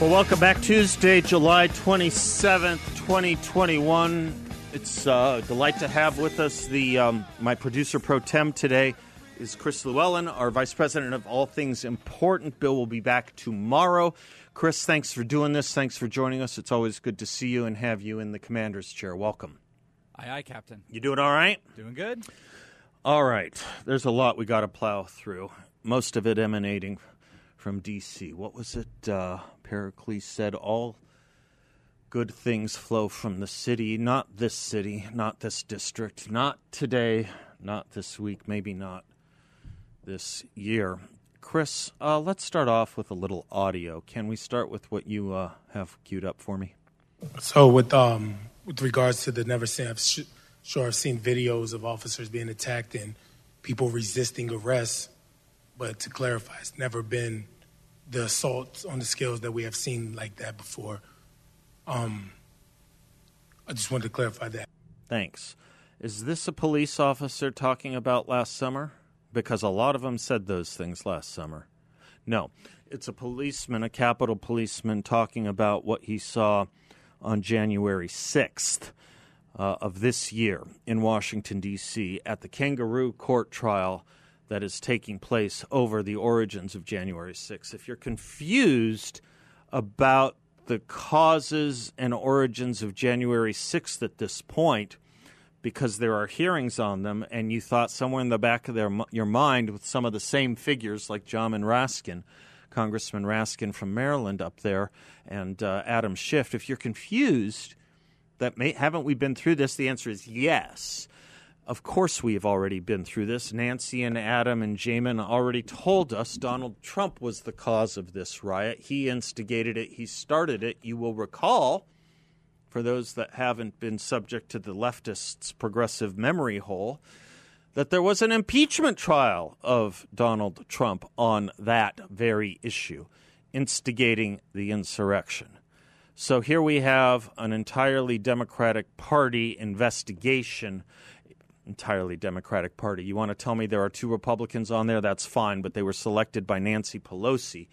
Well, welcome back. Tuesday, July 27th, 2021. It's uh, a delight to have with us the um, my producer pro tem today is Chris Llewellyn, our vice president of all things important. Bill will be back tomorrow. Chris, thanks for doing this. Thanks for joining us. It's always good to see you and have you in the commander's chair. Welcome. Aye, aye, Captain. You doing all right? Doing good. All right. There's a lot we got to plow through. Most of it emanating from D.C. What was it? Uh, Pericles said, All good things flow from the city, not this city, not this district, not today, not this week, maybe not this year. Chris, uh, let's start off with a little audio. Can we start with what you uh, have queued up for me? So, with um, with regards to the never seen, I'm sh- sure I've seen videos of officers being attacked and people resisting arrest. But to clarify, it's never been the assaults on the scales that we have seen like that before. Um, I just wanted to clarify that. Thanks. Is this a police officer talking about last summer? Because a lot of them said those things last summer. No, it's a policeman, a Capitol policeman, talking about what he saw on January 6th uh, of this year in Washington, D.C., at the kangaroo court trial that is taking place over the origins of January 6th. If you're confused about the causes and origins of January 6th at this point, because there are hearings on them, and you thought somewhere in the back of their, your mind with some of the same figures like John Raskin, Congressman Raskin from Maryland up there, and uh, Adam Schiff. If you're confused, that may, haven't we been through this? The answer is yes. Of course, we have already been through this. Nancy and Adam and Jamin already told us Donald Trump was the cause of this riot. He instigated it, he started it. You will recall, for those that haven't been subject to the leftists' progressive memory hole, that there was an impeachment trial of Donald Trump on that very issue, instigating the insurrection. So here we have an entirely Democratic Party investigation. Entirely Democratic Party. You want to tell me there are two Republicans on there? That's fine, but they were selected by Nancy Pelosi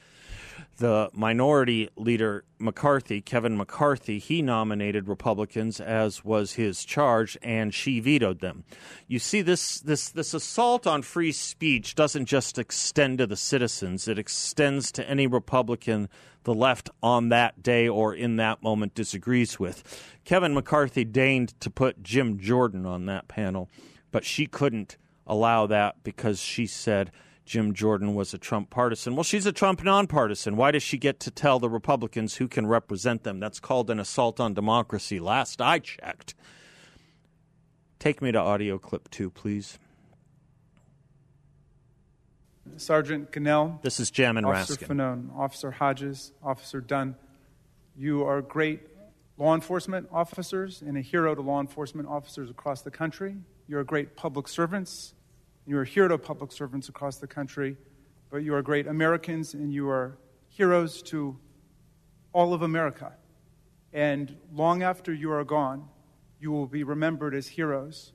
the minority leader McCarthy, Kevin McCarthy, he nominated Republicans as was his charge, and she vetoed them. You see, this this this assault on free speech doesn't just extend to the citizens; it extends to any Republican the left on that day or in that moment disagrees with. Kevin McCarthy deigned to put Jim Jordan on that panel, but she couldn't allow that because she said Jim Jordan was a Trump partisan. Well, she's a Trump nonpartisan. Why does she get to tell the Republicans who can represent them? That's called an assault on democracy. Last I checked. Take me to audio clip two, please. Sergeant Gonell. This is Jamin Officer Raskin. Fanone, Officer Hodges, Officer Dunn. You are great law enforcement officers and a hero to law enforcement officers across the country. You're great public servants you are hero public servants across the country, but you are great Americans and you are heroes to all of America. And long after you are gone, you will be remembered as heroes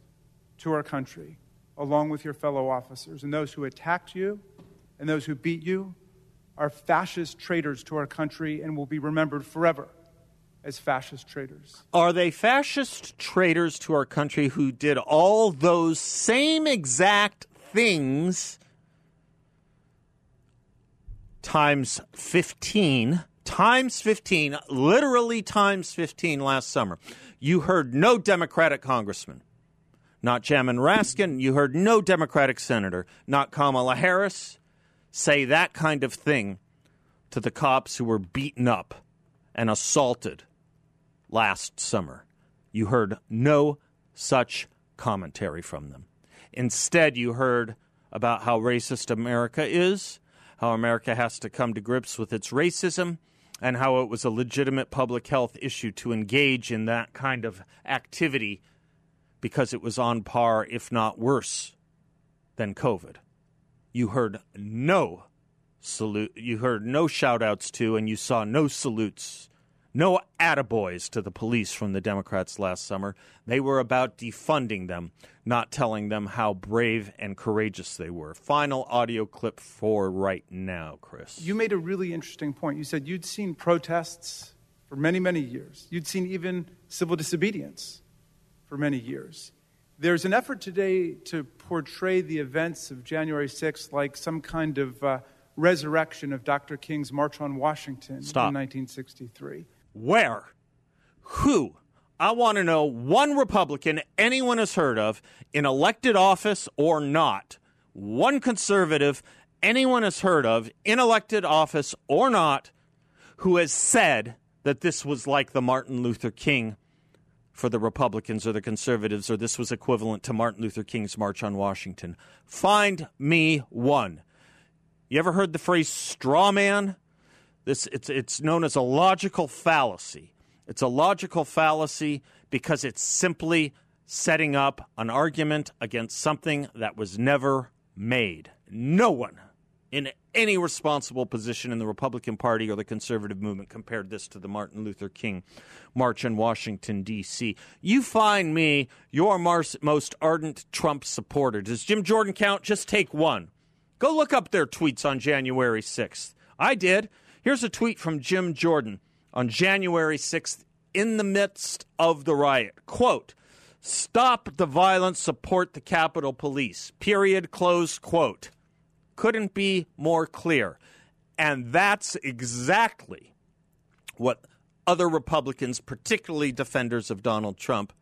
to our country, along with your fellow officers. And those who attacked you and those who beat you are fascist traitors to our country and will be remembered forever as fascist traitors. Are they fascist traitors to our country who did all those same exact things times 15? Times 15, literally times 15 last summer. You heard no Democratic congressman, not Jamin Raskin. You heard no Democratic senator, not Kamala Harris, say that kind of thing to the cops who were beaten up and assaulted last summer. You heard no such commentary from them. Instead, you heard about how racist America is, how America has to come to grips with its racism, and how it was a legitimate public health issue to engage in that kind of activity because it was on par, if not worse, than COVID. You heard no salute, you heard no shout outs to, and you saw no salutes, no attaboys to the police from the Democrats last summer. They were about defunding them, not telling them how brave and courageous they were. Final audio clip for right now, Chris. You made a really interesting point. You said you'd seen protests for many, many years, you'd seen even civil disobedience for many years. There's an effort today to portray the events of January 6th like some kind of uh, resurrection of Dr. King's March on Washington Stop. in 1963. Where? Who? I want to know one Republican anyone has heard of in elected office or not. One conservative anyone has heard of in elected office or not who has said that this was like the Martin Luther King for the Republicans or the conservatives, or this was equivalent to Martin Luther King's March on Washington. Find me one. You ever heard the phrase straw man? This it's it's known as a logical fallacy. It's a logical fallacy because it's simply setting up an argument against something that was never made. No one in any responsible position in the Republican Party or the conservative movement compared this to the Martin Luther King March in Washington, D.C. You find me your most ardent Trump supporter. Does Jim Jordan count? Just take one. Go look up their tweets on January 6th. I did. Here's a tweet from Jim Jordan on January 6th in the midst of the riot. Quote, Stop the violence, support the Capitol Police. Period. Close quote. Couldn't be more clear. And that's exactly what other Republicans, particularly defenders of Donald Trump,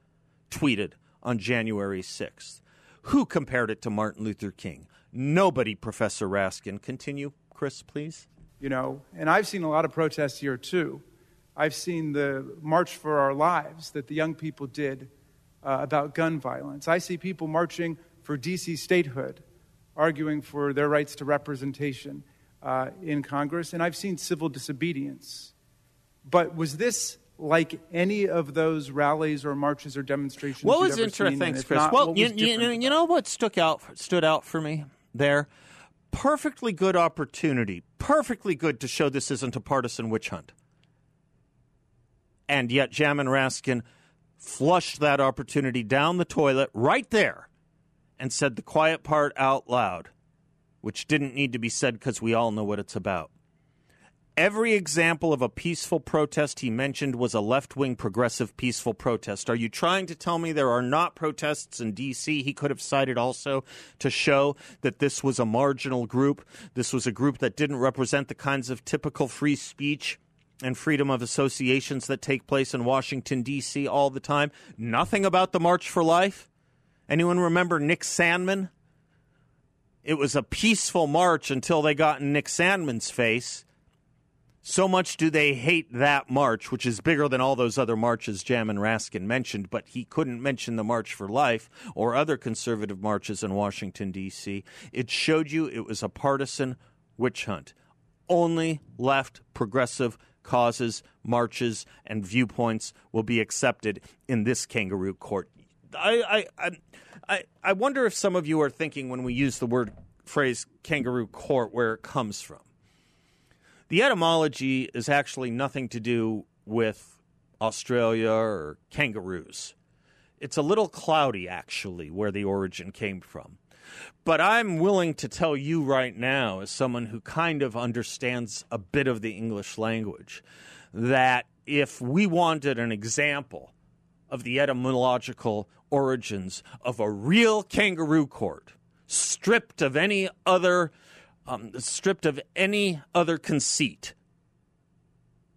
tweeted on January 6th. Who compared it to Martin Luther King? Nobody, Professor Raskin. Continue, Chris, please. You know, and I've seen a lot of protests here too. I've seen the March for Our Lives that the young people did uh, about gun violence. I see people marching for DC statehood, arguing for their rights to representation uh, in Congress, and I've seen civil disobedience. But was this like any of those rallies or marches or demonstrations? What was interesting? Thanks, Chris. not, well, you, you, know, you know what stuck out stood out for me there? Perfectly good opportunity. Perfectly good to show this isn't a partisan witch hunt. And yet, Jamin Raskin flushed that opportunity down the toilet right there and said the quiet part out loud, which didn't need to be said because we all know what it's about. Every example of a peaceful protest he mentioned was a left wing progressive peaceful protest. Are you trying to tell me there are not protests in D.C. he could have cited also to show that this was a marginal group? This was a group that didn't represent the kinds of typical free speech and freedom of associations that take place in Washington, D.C. all the time? Nothing about the March for Life? Anyone remember Nick Sandmann? It was a peaceful march until they got in Nick Sandmann's face. So much do they hate that march, which is bigger than all those other marches Jamin Raskin mentioned, but he couldn't mention the March for Life or other conservative marches in Washington, D.C. It showed you it was a partisan witch hunt. Only left progressive causes, marches, and viewpoints will be accepted in this kangaroo court. I, I, I, I, wonder if some of you are thinking when we use the word phrase kangaroo court where it comes from. The etymology is actually nothing to do with Australia or kangaroos. It's a little cloudy, actually, where the origin came from. But I'm willing to tell you right now, as someone who kind of understands a bit of the English language, that if we wanted an example of the etymological origins of a real kangaroo court, stripped of any other um, stripped of any other conceit.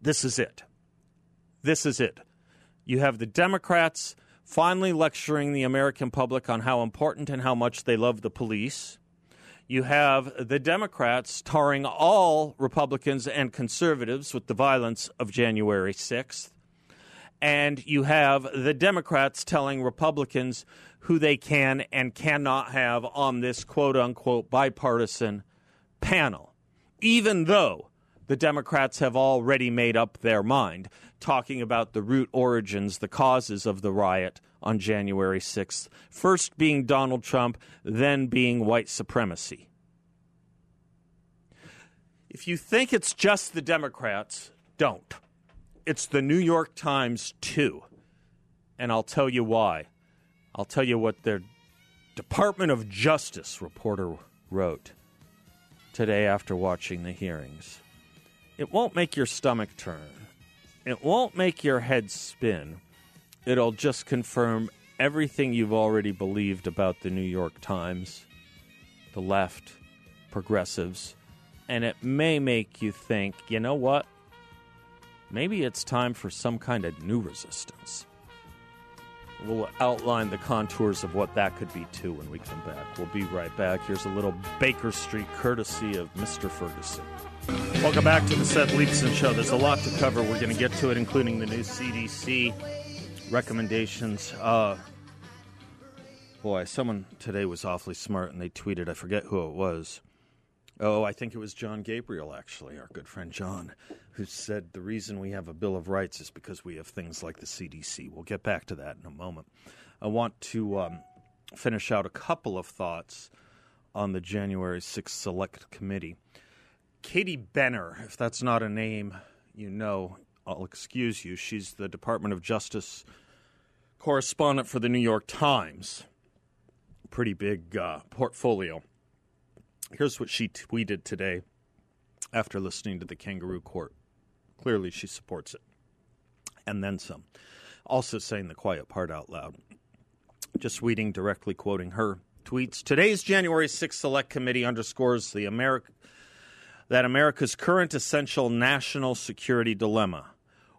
This is it. This is it. You have the Democrats finally lecturing the American public on how important and how much they love the police. You have the Democrats tarring all Republicans and conservatives with the violence of January 6th. And you have the Democrats telling Republicans who they can and cannot have on this quote unquote bipartisan panel, even though the Democrats have already made up their mind, talking about the root origins, the causes of the riot on January 6th, first being Donald Trump, then being white supremacy. If you think it's just the Democrats, don't. It's the New York Times, too. And I'll tell you why. I'll tell you what their Department of Justice reporter wrote today after watching the hearings. It won't make your stomach turn, it won't make your head spin. It'll just confirm everything you've already believed about the New York Times, the left, progressives, and it may make you think, you know what? Maybe it's time for some kind of new resistance. We'll outline the contours of what that could be too when we come back. We'll be right back. Here's a little Baker Street courtesy of Mr. Ferguson. Welcome back to the Seth Leibsohn Show. There's a lot to cover. We're going to get to it, including the new CDC recommendations. Uh, boy, someone today was awfully smart and they tweeted, I forget who it was. Oh, I think it was John Gabriel, actually, our good friend John, who said the reason we have a Bill of Rights is because we have things like the CDC. We'll get back to that in a moment. I want to um, finish out a couple of thoughts on the January 6th Select Committee. Katie Benner, if that's not a name you know, I'll excuse you. She's the Department of Justice correspondent for the New York Times. Pretty big uh, portfolio. Here's what she tweeted today after listening to the kangaroo court. Clearly, she supports it. And then some. Also saying the quiet part out loud. Just reading directly quoting her tweets. Today's January 6th Select Committee underscores the America that America's current essential national security dilemma.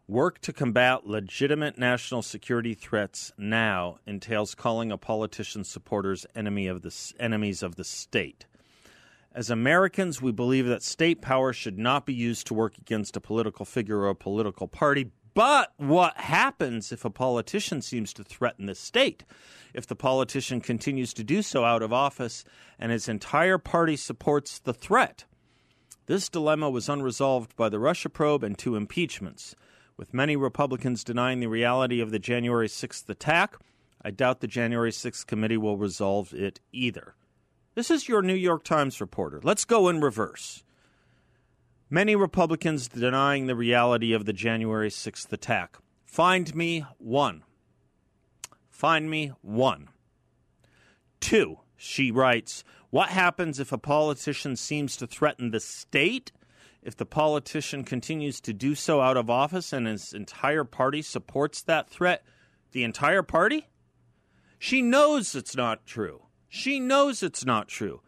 Work to combat legitimate national security threats now entails calling a politician's supporters enemy of the, enemies of the state. As Americans, we believe that state power should not be used to work against a political figure or a political party. But what happens if a politician seems to threaten the state? If the politician continues to do so out of office and his entire party supports the threat? This dilemma was unresolved by the Russia probe and two impeachments. With many Republicans denying the reality of the January 6th attack, I doubt the January 6th committee will resolve it either. This is your New York Times reporter. Let's go in reverse. Many Republicans denying the reality of the January 6th attack. Find me one. Find me one. Two, she writes, what happens if a politician seems to threaten the state? If the politician continues to do so out of office and his entire party supports that threat, the entire party? She knows it's not true. She knows it's not true.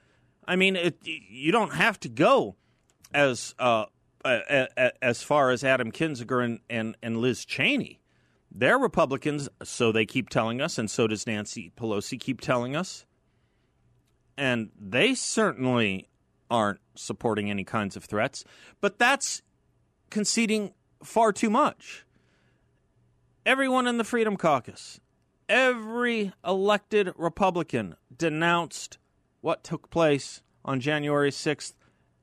I mean, it, you don't have to go as uh, as far as Adam Kinzinger and, and, and Liz Cheney. They're Republicans, so they keep telling us, and so does Nancy Pelosi keep telling us and they certainly aren't supporting any kinds of threats, but that's conceding far too much. Everyone in the Freedom Caucus, every elected Republican denounced what took place on January 6th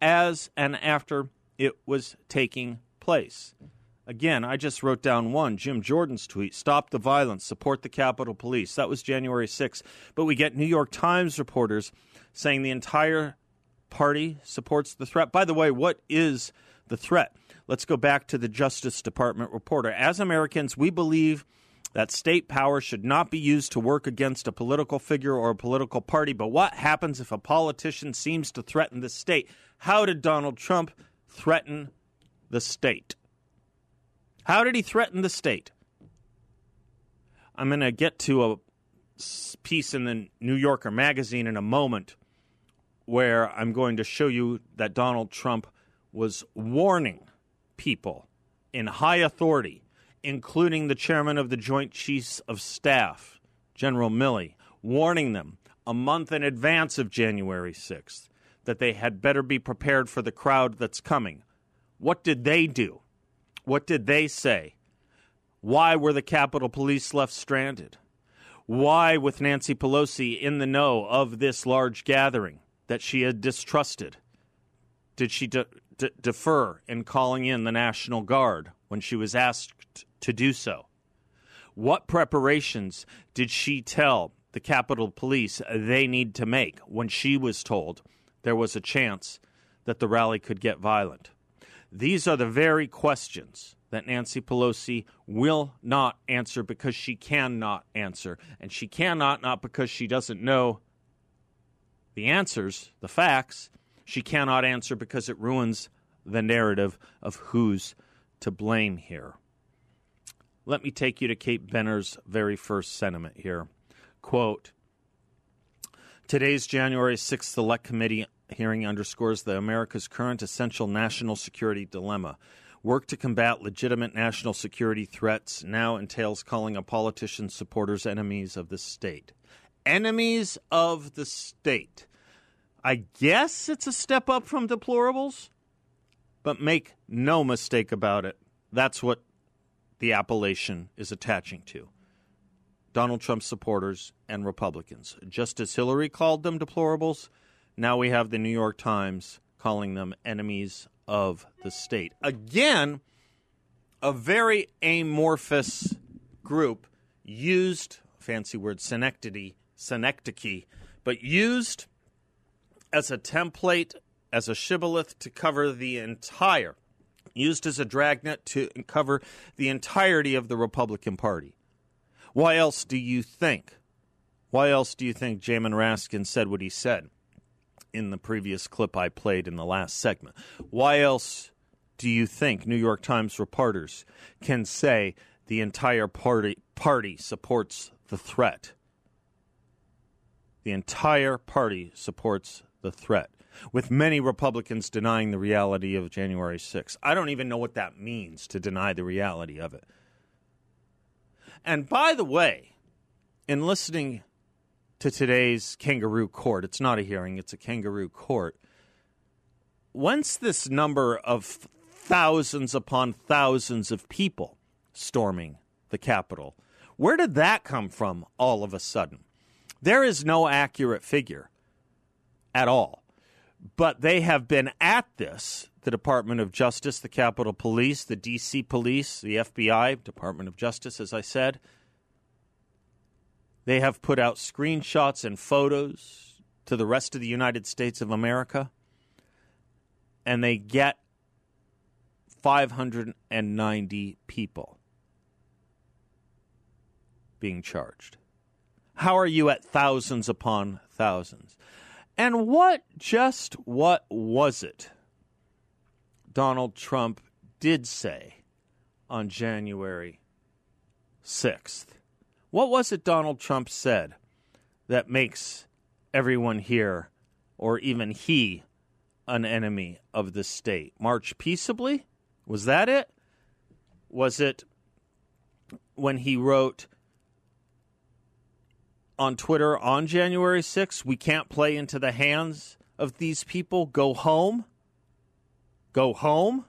as and after it was taking place. Again, I just wrote down one Jim Jordan's tweet stop the violence, support the Capitol Police. That was January 6th. But we get New York Times reporters saying the entire party supports the threat. By the way, what is the threat? Let's go back to the Justice Department reporter. As Americans, we believe that state power should not be used to work against a political figure or a political party. But what happens if a politician seems to threaten the state? How did Donald Trump threaten the state? How did he threaten the state? I'm going to get to a piece in the New Yorker magazine in a moment where I'm going to show you that Donald Trump was warning people in high authority, including the chairman of the Joint Chiefs of Staff, General Milley, warning them a month in advance of January 6th that they had better be prepared for the crowd that's coming. What did they do? What did they say? Why were the Capitol Police left stranded? Why, with Nancy Pelosi in the know of this large gathering that she had distrusted, did she de- d- defer in calling in the National Guard when she was asked to do so? What preparations did she tell the Capitol Police they need to make when she was told there was a chance that the rally could get violent? These are the very questions that Nancy Pelosi will not answer because she cannot answer. And she cannot, not because she doesn't know the answers, the facts. She cannot answer because it ruins the narrative of who's to blame here. Let me take you to Kate Benner's very first sentiment here. Quote Today's January 6th Select Committee hearing underscores the America's current essential national security dilemma. Work to combat legitimate national security threats now entails calling a politician's supporters enemies of the state. Enemies of the state. I guess it's a step up from deplorables, but make no mistake about it. That's what the appellation is attaching to. Donald Trump's supporters and Republicans. Just as Hillary called them deplorables, now we have the New York Times calling them enemies of the state. Again, a very amorphous group used, fancy word, synecdoche, synecdoche, but used as a template, as a shibboleth to cover the entire, used as a dragnet to cover the entirety of the Republican Party. Why else do you think? Why else do you think Jamin Raskin said what he said in the previous clip I played in the last segment? Why else do you think New York Times reporters can say the entire party party supports the threat? The entire party supports the threat, with many Republicans denying the reality of January 6th. I don't even know what that means to deny the reality of it. And by the way, in listening to today's kangaroo court, it's not a hearing, it's a kangaroo court. Once this number of thousands upon thousands of people storming the Capitol, where did that come from all of a sudden? There is no accurate figure at all. But they have been at this the Department of Justice, the Capitol Police, the DC Police, the FBI, Department of Justice, as I said. They have put out screenshots and photos to the rest of the United States of America, and they get 590 people being charged. How are you at thousands upon thousands? And what, just what was it Donald Trump did say on January 6th? What was it Donald Trump said that makes everyone here, or even he, an enemy of the state? March peaceably? Was that it? Was it when he wrote, on Twitter on January 6th, we can't play into the hands of these people. Go home. Go home.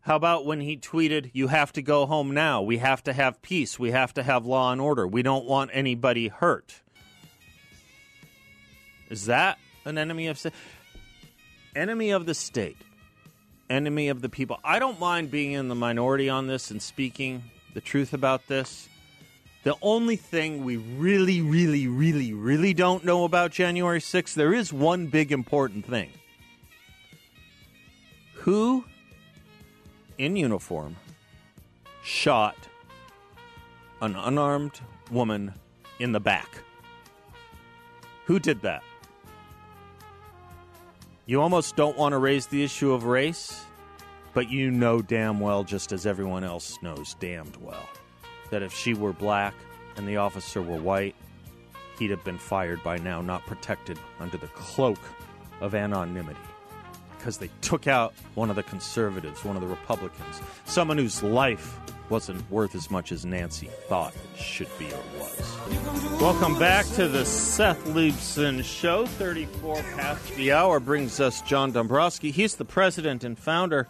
How about when he tweeted, You have to go home now. We have to have peace. We have to have law and order. We don't want anybody hurt. Is that an enemy of state? enemy of the state? Enemy of the people. I don't mind being in the minority on this and speaking the truth about this. The only thing we really, really, really, really don't know about January 6th, there is one big important thing. Who in uniform shot an unarmed woman in the back? Who did that? You almost don't want to raise the issue of race, but you know damn well, just as everyone else knows damned well that if she were black and the officer were white, he'd have been fired by now, not protected under the cloak of anonymity. Because they took out one of the conservatives, one of the Republicans, someone whose life wasn't worth as much as Nancy thought it should be or was. Welcome back to the Seth Leibsohn Show. 34 past the hour brings us John Dombrowski. He's the president and founder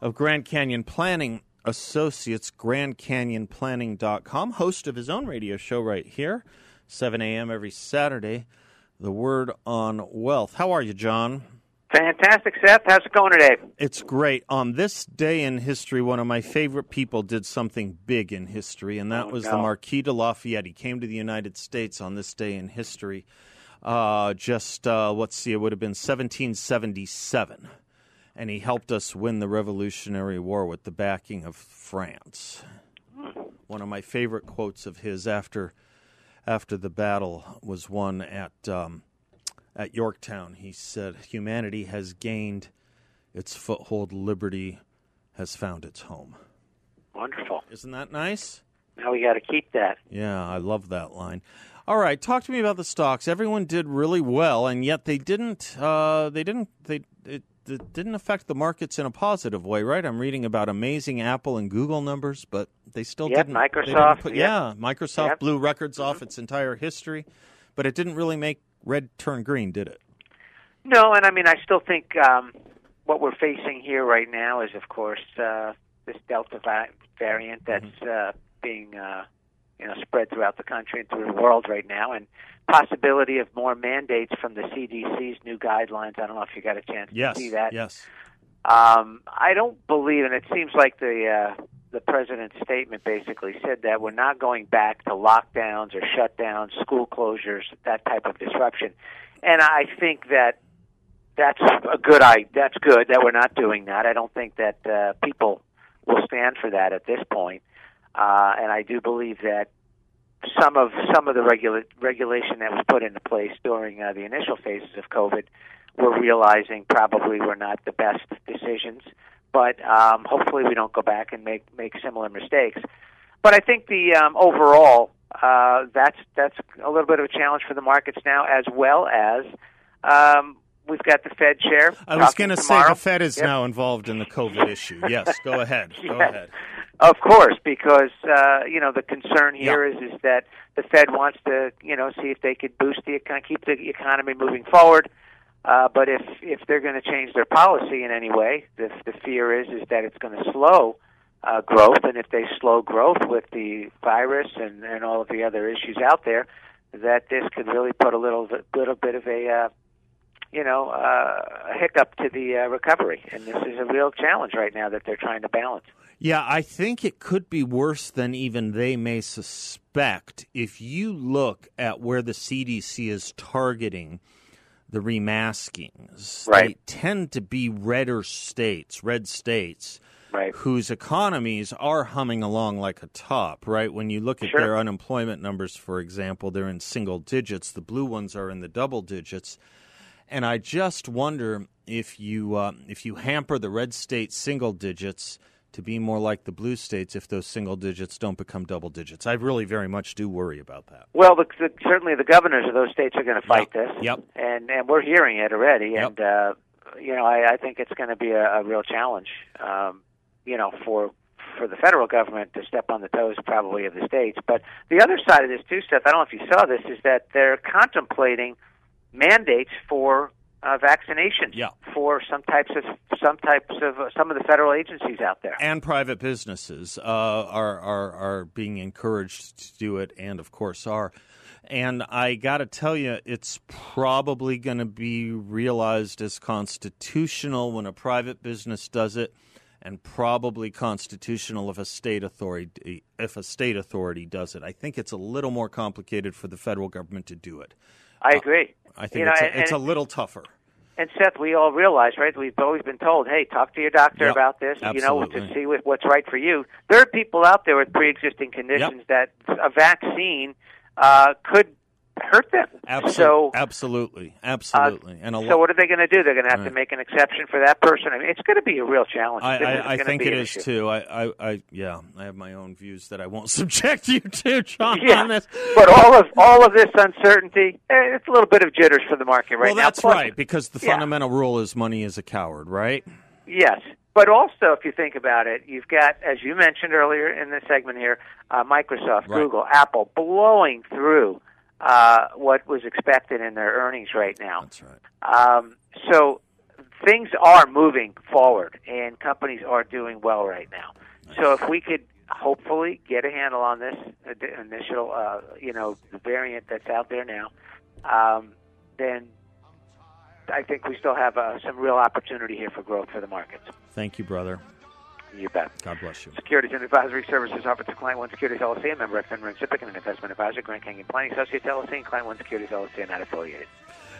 of Grand Canyon Planning Associates, GrandCanyonPlanning.com, host of his own radio show right here, 7 a.m. every Saturday. The Word on Wealth. How are you, John? Fantastic, Seth. How's it going today? It's great. On this day in history, one of my favorite people did something big in history, and that Oh, was no. the Marquis de Lafayette. He came to the United States on this day in history. Uh, just, uh, let's see, it would have been 1777. And he helped us win the Revolutionary War with the backing of France. One of my favorite quotes of his after after the battle was one at um, at Yorktown. He said, "Humanity has gained its foothold. Liberty has found its home." Wonderful. Isn't that nice? Now we got to keep that. Yeah, I love that line. All right, talk to me about the stocks. Everyone did really well, and yet they didn't. Uh, they didn't. They it, didn't affect the markets in a positive way, right? I'm reading about amazing Apple and Google numbers, but they still Yep, didn't. they didn't Microsoft, put- yep. Yeah, Microsoft Yep. blew records off its entire history, but it didn't really make red turn green, did it? No, and I mean, I still think um, what we're facing here right now is, of course, uh, this Delta variant that's uh, being, uh, you know, spread throughout the country and through the world right now, and possibility of more mandates from the CDC's new guidelines. I don't know if you got a chance Yes. to see that. Yes. Um, I don't believe, and it seems like the uh, the president's statement basically said that we're not going back to lockdowns or shutdowns, school closures, that type of disruption. And I think that that's a good. I that's good that we're not doing that. I don't think that uh, people will stand for that at this point. Uh, and I do believe that some of some of the regula- regulation that was put into place during uh, the initial phases of COVID, we're realizing probably were not the best decisions. But um, hopefully, we don't go back and make make similar mistakes. But I think the um, overall uh, that's that's a little bit of a challenge for the markets now, as well as um, we've got the Fed chair. I was going to say the Fed is Yep. now involved in the COVID issue. Yes, go ahead. Go ahead. Of course, because uh, you know the concern here is is that the Fed wants to you know see if they could boost the econ- keep the economy moving forward. Uh, but if if they're going to change their policy in any way, the the fear is is that it's going to slow uh, growth, and if they slow growth with the virus and and all of the other issues out there, that this could really put a little little bit of a uh, you know uh, a hiccup to the uh, recovery, and this is a real challenge right now that they're trying to balance. Yeah, I think it could be worse than even they may suspect. If you look at where the CDC is targeting the remaskings, they tend to be redder states, red states, Right. whose economies are humming along like a top, right? When you look at Sure. their unemployment numbers, for example, they're in single digits. The blue ones are in the double digits. And I just wonder if you uh, if you hamper the red state single digits to be more like the blue states, if those single digits don't become double digits. I really very much do worry about that. Well, the, the, certainly the governors of those states are going to fight Yep. this. Yep. And and we're hearing it already. Yep. And uh, you know, I, I think it's going to be a, a real challenge. Um, you know, for for the federal government to step on the toes, probably of the states. But the other side of this too, Seth. I don't know if you saw this, is that they're contemplating mandates for uh, vaccinations Yeah. for some types of some types of uh, some of the federal agencies out there. And private businesses uh, are, are are being encouraged to do it, and of course are. And I got to tell you, it's probably going to be realized as constitutional when a private business does it, and probably constitutional if a state authority if a state authority does it. I think it's a little more complicated for the federal government to do it. I agree. I think You know, it's, a, it's a little tougher. And Seth, we all realize, right? We've always been told, "Hey, talk to your doctor Yep, about this. You know, to see what, what's right for you." There are people out there with pre-existing conditions that a vaccine uh, could hurt them. Absolutely, So, absolutely, uh, absolutely. and a so what are they going to do? They're going to have to make an exception for that person. I mean, it's going to be a real challenge. I, I, I think it is issue. too. I, I, I, yeah, I have my own views that I won't subject you to, John. Yeah, on this. but all of all of this uncertainty, eh, it's a little bit of jitters for the market right well, now. that's Plus, right because the Yeah. fundamental rule is money is a coward, right? Yes, but also if you think about it, you've got, as you mentioned earlier in the segment here, uh, Microsoft, Right. Google, Apple blowing through uh, what was expected in their earnings right now. That's right. Um, so things are moving forward, and companies are doing well right now. So if we could hopefully get a handle on this initial, uh, you know, variant that's out there now, um, then I think we still have uh, some real opportunity here for growth for the markets. Thank you, brother. You bet. God bless you. Securities and advisory services offered to Client One Securities LLC, a member of FINRA and SIPC, and an investment advisor, Grand Canyon Planning Associates LLC, and Client One Securities LLC, and not affiliated.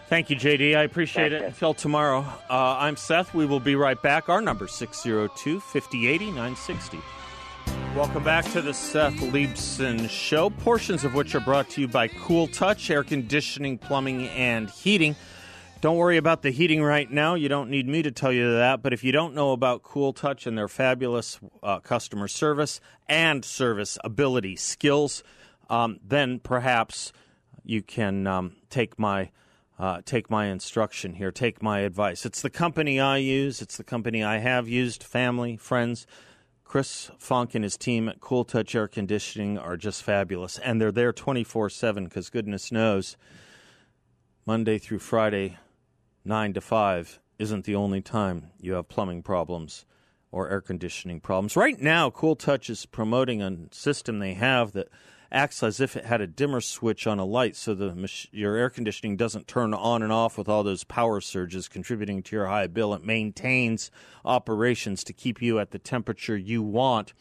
Thank you, JD. I appreciate Thanks, it. Seth. Until tomorrow, uh, I'm Seth. We will be right back. Our number 602 5080 960. Welcome back to the Seth Leibsohn Show, portions of which are brought to you by Cool Touch Air Conditioning, Plumbing, and Heating. Don't worry about the heating right now. You don't need me to tell you that. But if you don't know about Cool Touch and their fabulous uh, customer service and service ability skills, um, then perhaps you can um, take my uh, take my instruction here, take my advice. It's the company I use. It's the company I have used. Family, friends. Chris Funk and his team at Cool Touch Air Conditioning are just fabulous, and they're there twenty four seven because goodness knows, Monday through Friday, nine to five isn't the only time you have plumbing problems or air conditioning problems. Right now, Cool Touch is promoting a system they have that acts as if it had a dimmer switch on a light so the your air conditioning doesn't turn on and off with all those power surges contributing to your high bill. It maintains operations to keep you at the temperature you want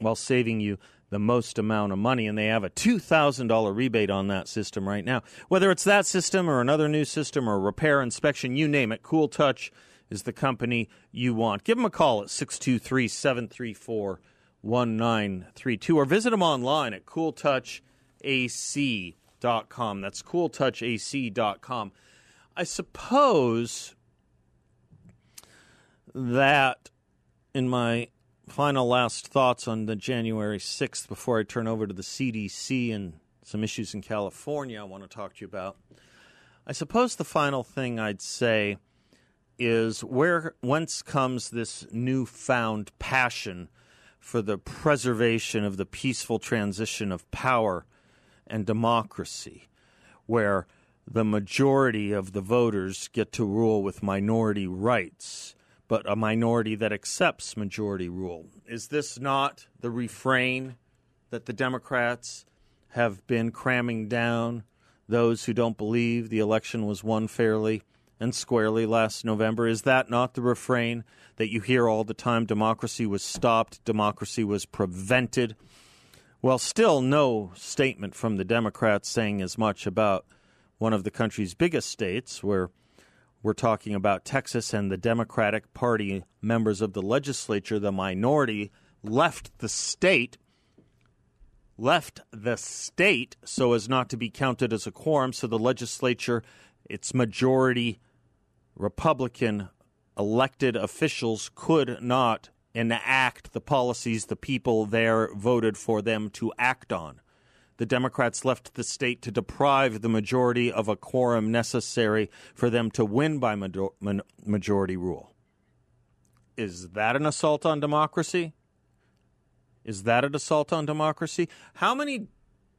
while saving you the most amount of money. And they have a $2,000 rebate on that system right now. Whether it's that system or another new system or repair, inspection, you name it, Cool Touch is the company you want. Give them a call at 623 734 1932 or visit them online at cooltouchac.com. That's cooltouchac.com. I suppose that in my final last thoughts on the January 6th before I turn over to the CDC and some issues in California I want to talk to you about. I suppose the final thing I'd say is where whence comes this newfound passion for the preservation of the peaceful transition of power and democracy, where the majority of the voters get to rule with minority rights, but a minority that accepts majority rule. Is this not the refrain that the Democrats have been cramming down those who don't believe the election was won fairly and squarely last November? Is that not the refrain that you hear all the time? Democracy was stopped, democracy was prevented. Well, still no statement from the Democrats saying as much about one of the country's biggest states, where we're talking about Texas and the Democratic Party members of the legislature, the minority, left the state. Left the state so as not to be counted as a quorum, so the legislature, its majority Republican elected officials could not enact the policies the people there voted for them to act on. The Democrats left the state to deprive the majority of a quorum necessary for them to win by majority rule. Is that an assault on democracy? Is that an assault on democracy? How many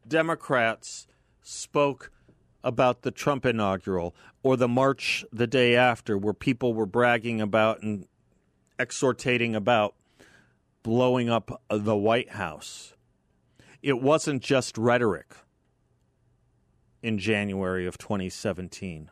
Democrats spoke about the Trump inaugural or the march the day after where people were bragging about and exhortating about blowing up the White House? It wasn't just rhetoric in January of 2017.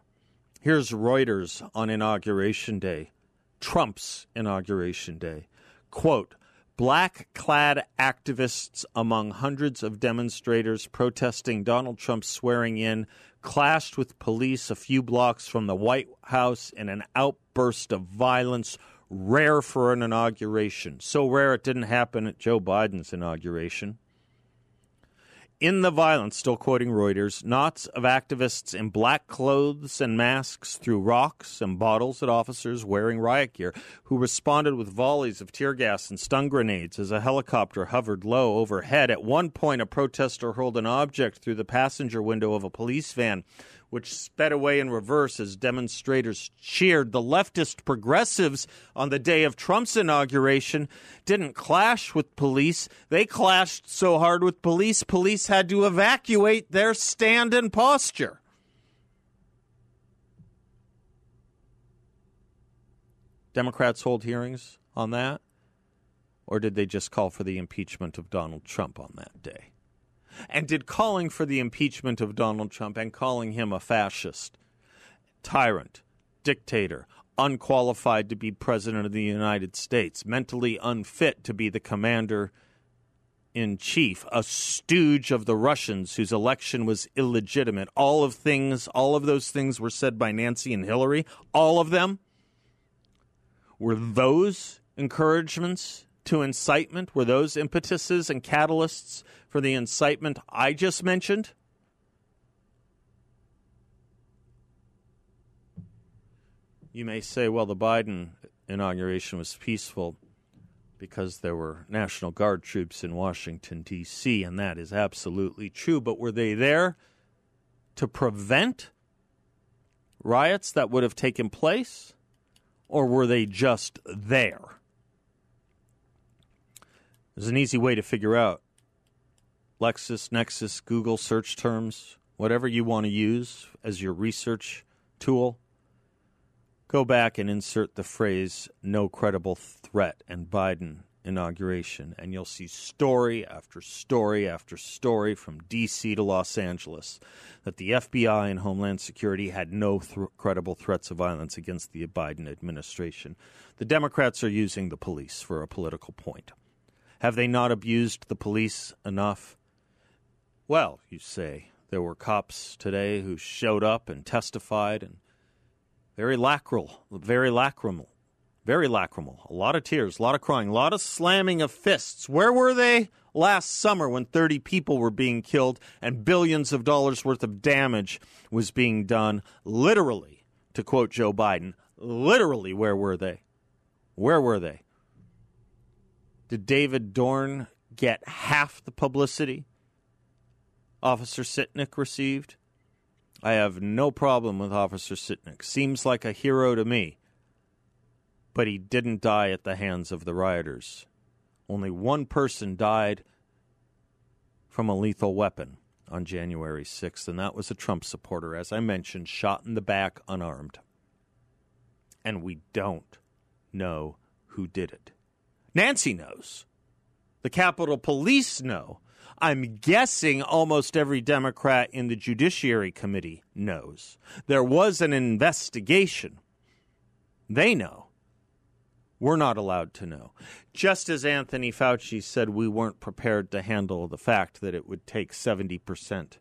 Here's Reuters on Inauguration Day, Trump's Inauguration Day. Quote, Black clad activists among hundreds of demonstrators protesting Donald Trump's swearing in clashed with police a few blocks from the White House in an outburst of violence rare for an inauguration. So rare it didn't happen at Joe Biden's inauguration. In the violence, still quoting Reuters, knots of activists in black clothes and masks threw rocks and bottles at officers wearing riot gear, who responded with volleys of tear gas and stun grenades as a helicopter hovered low overhead. At one point, a protester hurled an object through the passenger window of a police van, which sped away in reverse as demonstrators cheered. The leftist progressives on the day of Trump's inauguration didn't clash with police. They clashed so hard with police, police had to evacuate their stand and posture. Democrats hold hearings on that? Or did they just call for the impeachment of Donald Trump on that day? And did calling for the impeachment of Donald Trump and calling him a fascist, tyrant, dictator, unqualified to be president of the United States, mentally unfit to be the commander in chief, a stooge of the Russians whose election was illegitimate. All of things, all of those things were said by Nancy and Hillary. All of them were those encouragements to incitement? Were those impetuses and catalysts for the incitement I just mentioned? You may say, well, the Biden inauguration was peaceful because there were National Guard troops in Washington, D.C., and that is absolutely true. But were they there to prevent riots that would have taken place, or were they just there? There's an easy way to figure out. Lexis, Nexis, Google search terms, whatever you want to use as your research tool go back and insert the phrase no credible threat and Biden inauguration, and you'll see story after story after story from D.C. to Los Angeles that the FBI and Homeland Security had no th- credible threats of violence against the Biden administration. The Democrats are using the police for a political point. Have they not abused the police enough? Well, you say, there were cops today who showed up and testified and very lacrymal, very lacrymal, very lacrymal. A lot of tears, a lot of crying, a lot of slamming of fists. Where were they last summer when 30 people were being killed and billions of dollars worth of damage was being done? Literally, to quote Joe Biden, literally, where were they? Where were they? Did David Dorn get half the publicity Officer Sicknick received? I have no problem with Officer Sicknick. Seems like a hero to me. But he didn't die at the hands of the rioters. Only one person died from a lethal weapon on January 6th, and that was a Trump supporter, as I mentioned, shot in the back unarmed. And we don't know who did it. Nancy knows. The Capitol Police know. I'm guessing almost every Democrat in the Judiciary Committee knows. There was an investigation. They know. We're not allowed to know. Just as Anthony Fauci said we weren't prepared to handle the fact that it would take 70%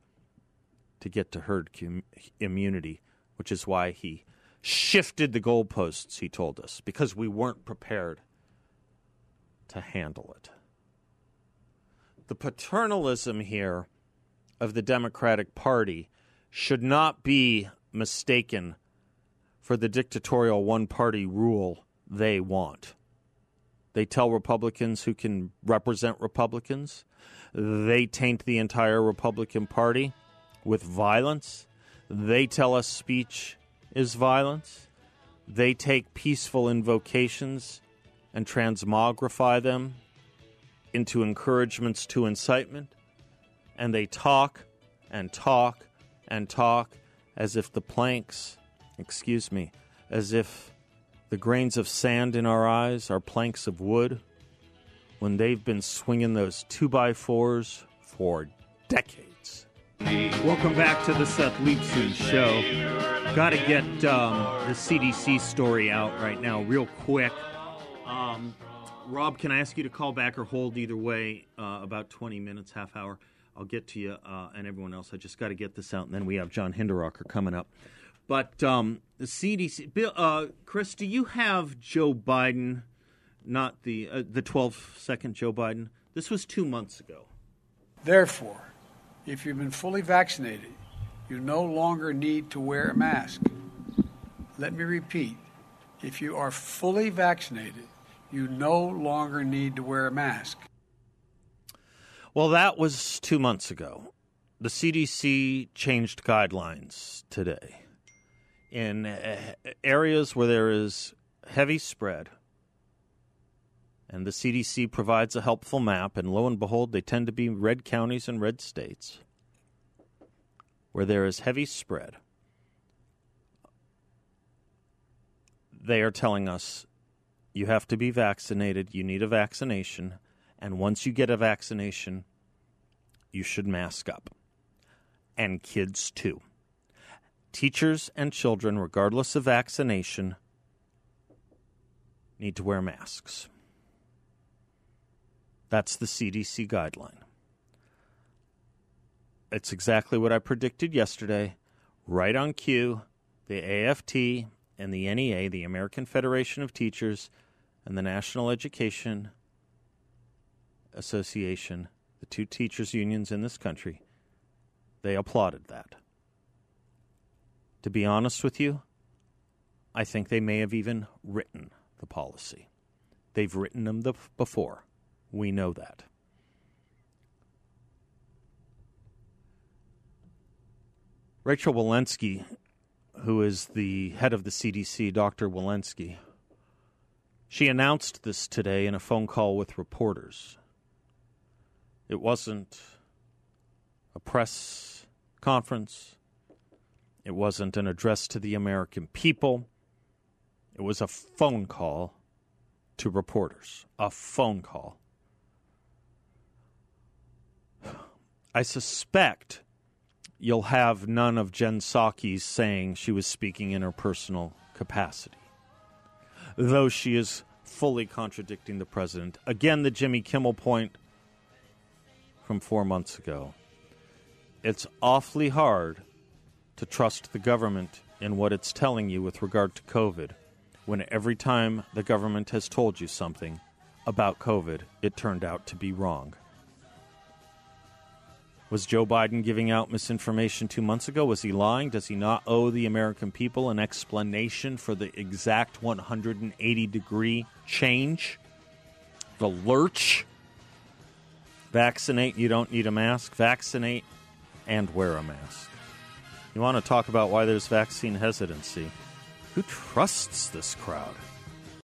to get to herd com- immunity, which is why he shifted the goalposts, he told us, because we weren't prepared to handle it the paternalism here of the Democratic Party should not be mistaken for the dictatorial one party rule they want. They tell Republicans who can represent Republicans. They taint the entire Republican Party with violence. They tell us speech is violence. They take peaceful invocations and transmogrify them into encouragements to incitement, and they talk and talk and talk as if the planks, excuse me, as if the grains of sand in our eyes are planks of wood when they've been swinging those two by fours for decades. Welcome back to the Seth Leibsohn Show. Got to get um, the CDC story out right now, real quick. Um, Rob, can I ask you to call back or hold either way uh, about 20 minutes, half hour? I'll get to you uh, and everyone else. I just got to get this out, and then we have John Hinderaker coming up. But um, the CDC, Bill, uh, Chris, do you have Joe Biden, not the uh, the 12 second Joe Biden? This was two months ago. Therefore, if you've been fully vaccinated, you no longer need to wear a mask. Let me repeat: if you are fully vaccinated you no longer need to wear a mask. Well, that was two months ago. The CDC changed guidelines today. In uh, areas where there is heavy spread, and the CDC provides a helpful map, and lo and behold, they tend to be red counties and red states where there is heavy spread. They are telling us you have to be vaccinated. You need a vaccination. And once you get a vaccination, you should mask up. And kids too. teachers and children, regardless of vaccination, need to wear masks. That's the CDC guideline. It's exactly what I predicted yesterday, right on cue. The AFT and the NEA, the American Federation of Teachers, and the National Education Association, the two teachers' unions in this country, they applauded that. To be honest with you, I think they may have even written the policy. They've written them the, before. We know that. Rachel Walensky, who is the head of the CDC, Dr. Walensky, she announced this today in a phone call with reporters. It wasn't a press conference. It wasn't an address to the American people. It was a phone call to reporters. A phone call. I suspect you'll have none of Jen Psaki's saying she was speaking in her personal capacity, though she is fully contradicting the president. Again, the Jimmy Kimmel point from four months ago. It's awfully hard to trust the government in what it's telling you with regard to COVID when every time the government has told you something about COVID, it turned out to be wrong. Was Joe Biden giving out misinformation two months ago? Was he lying? Does he not owe the American people an explanation for the exact 180 degree change? The lurch? Vaccinate, you don't need a mask. Vaccinate and wear a mask. You want to talk about why there's vaccine hesitancy? Who trusts this crowd?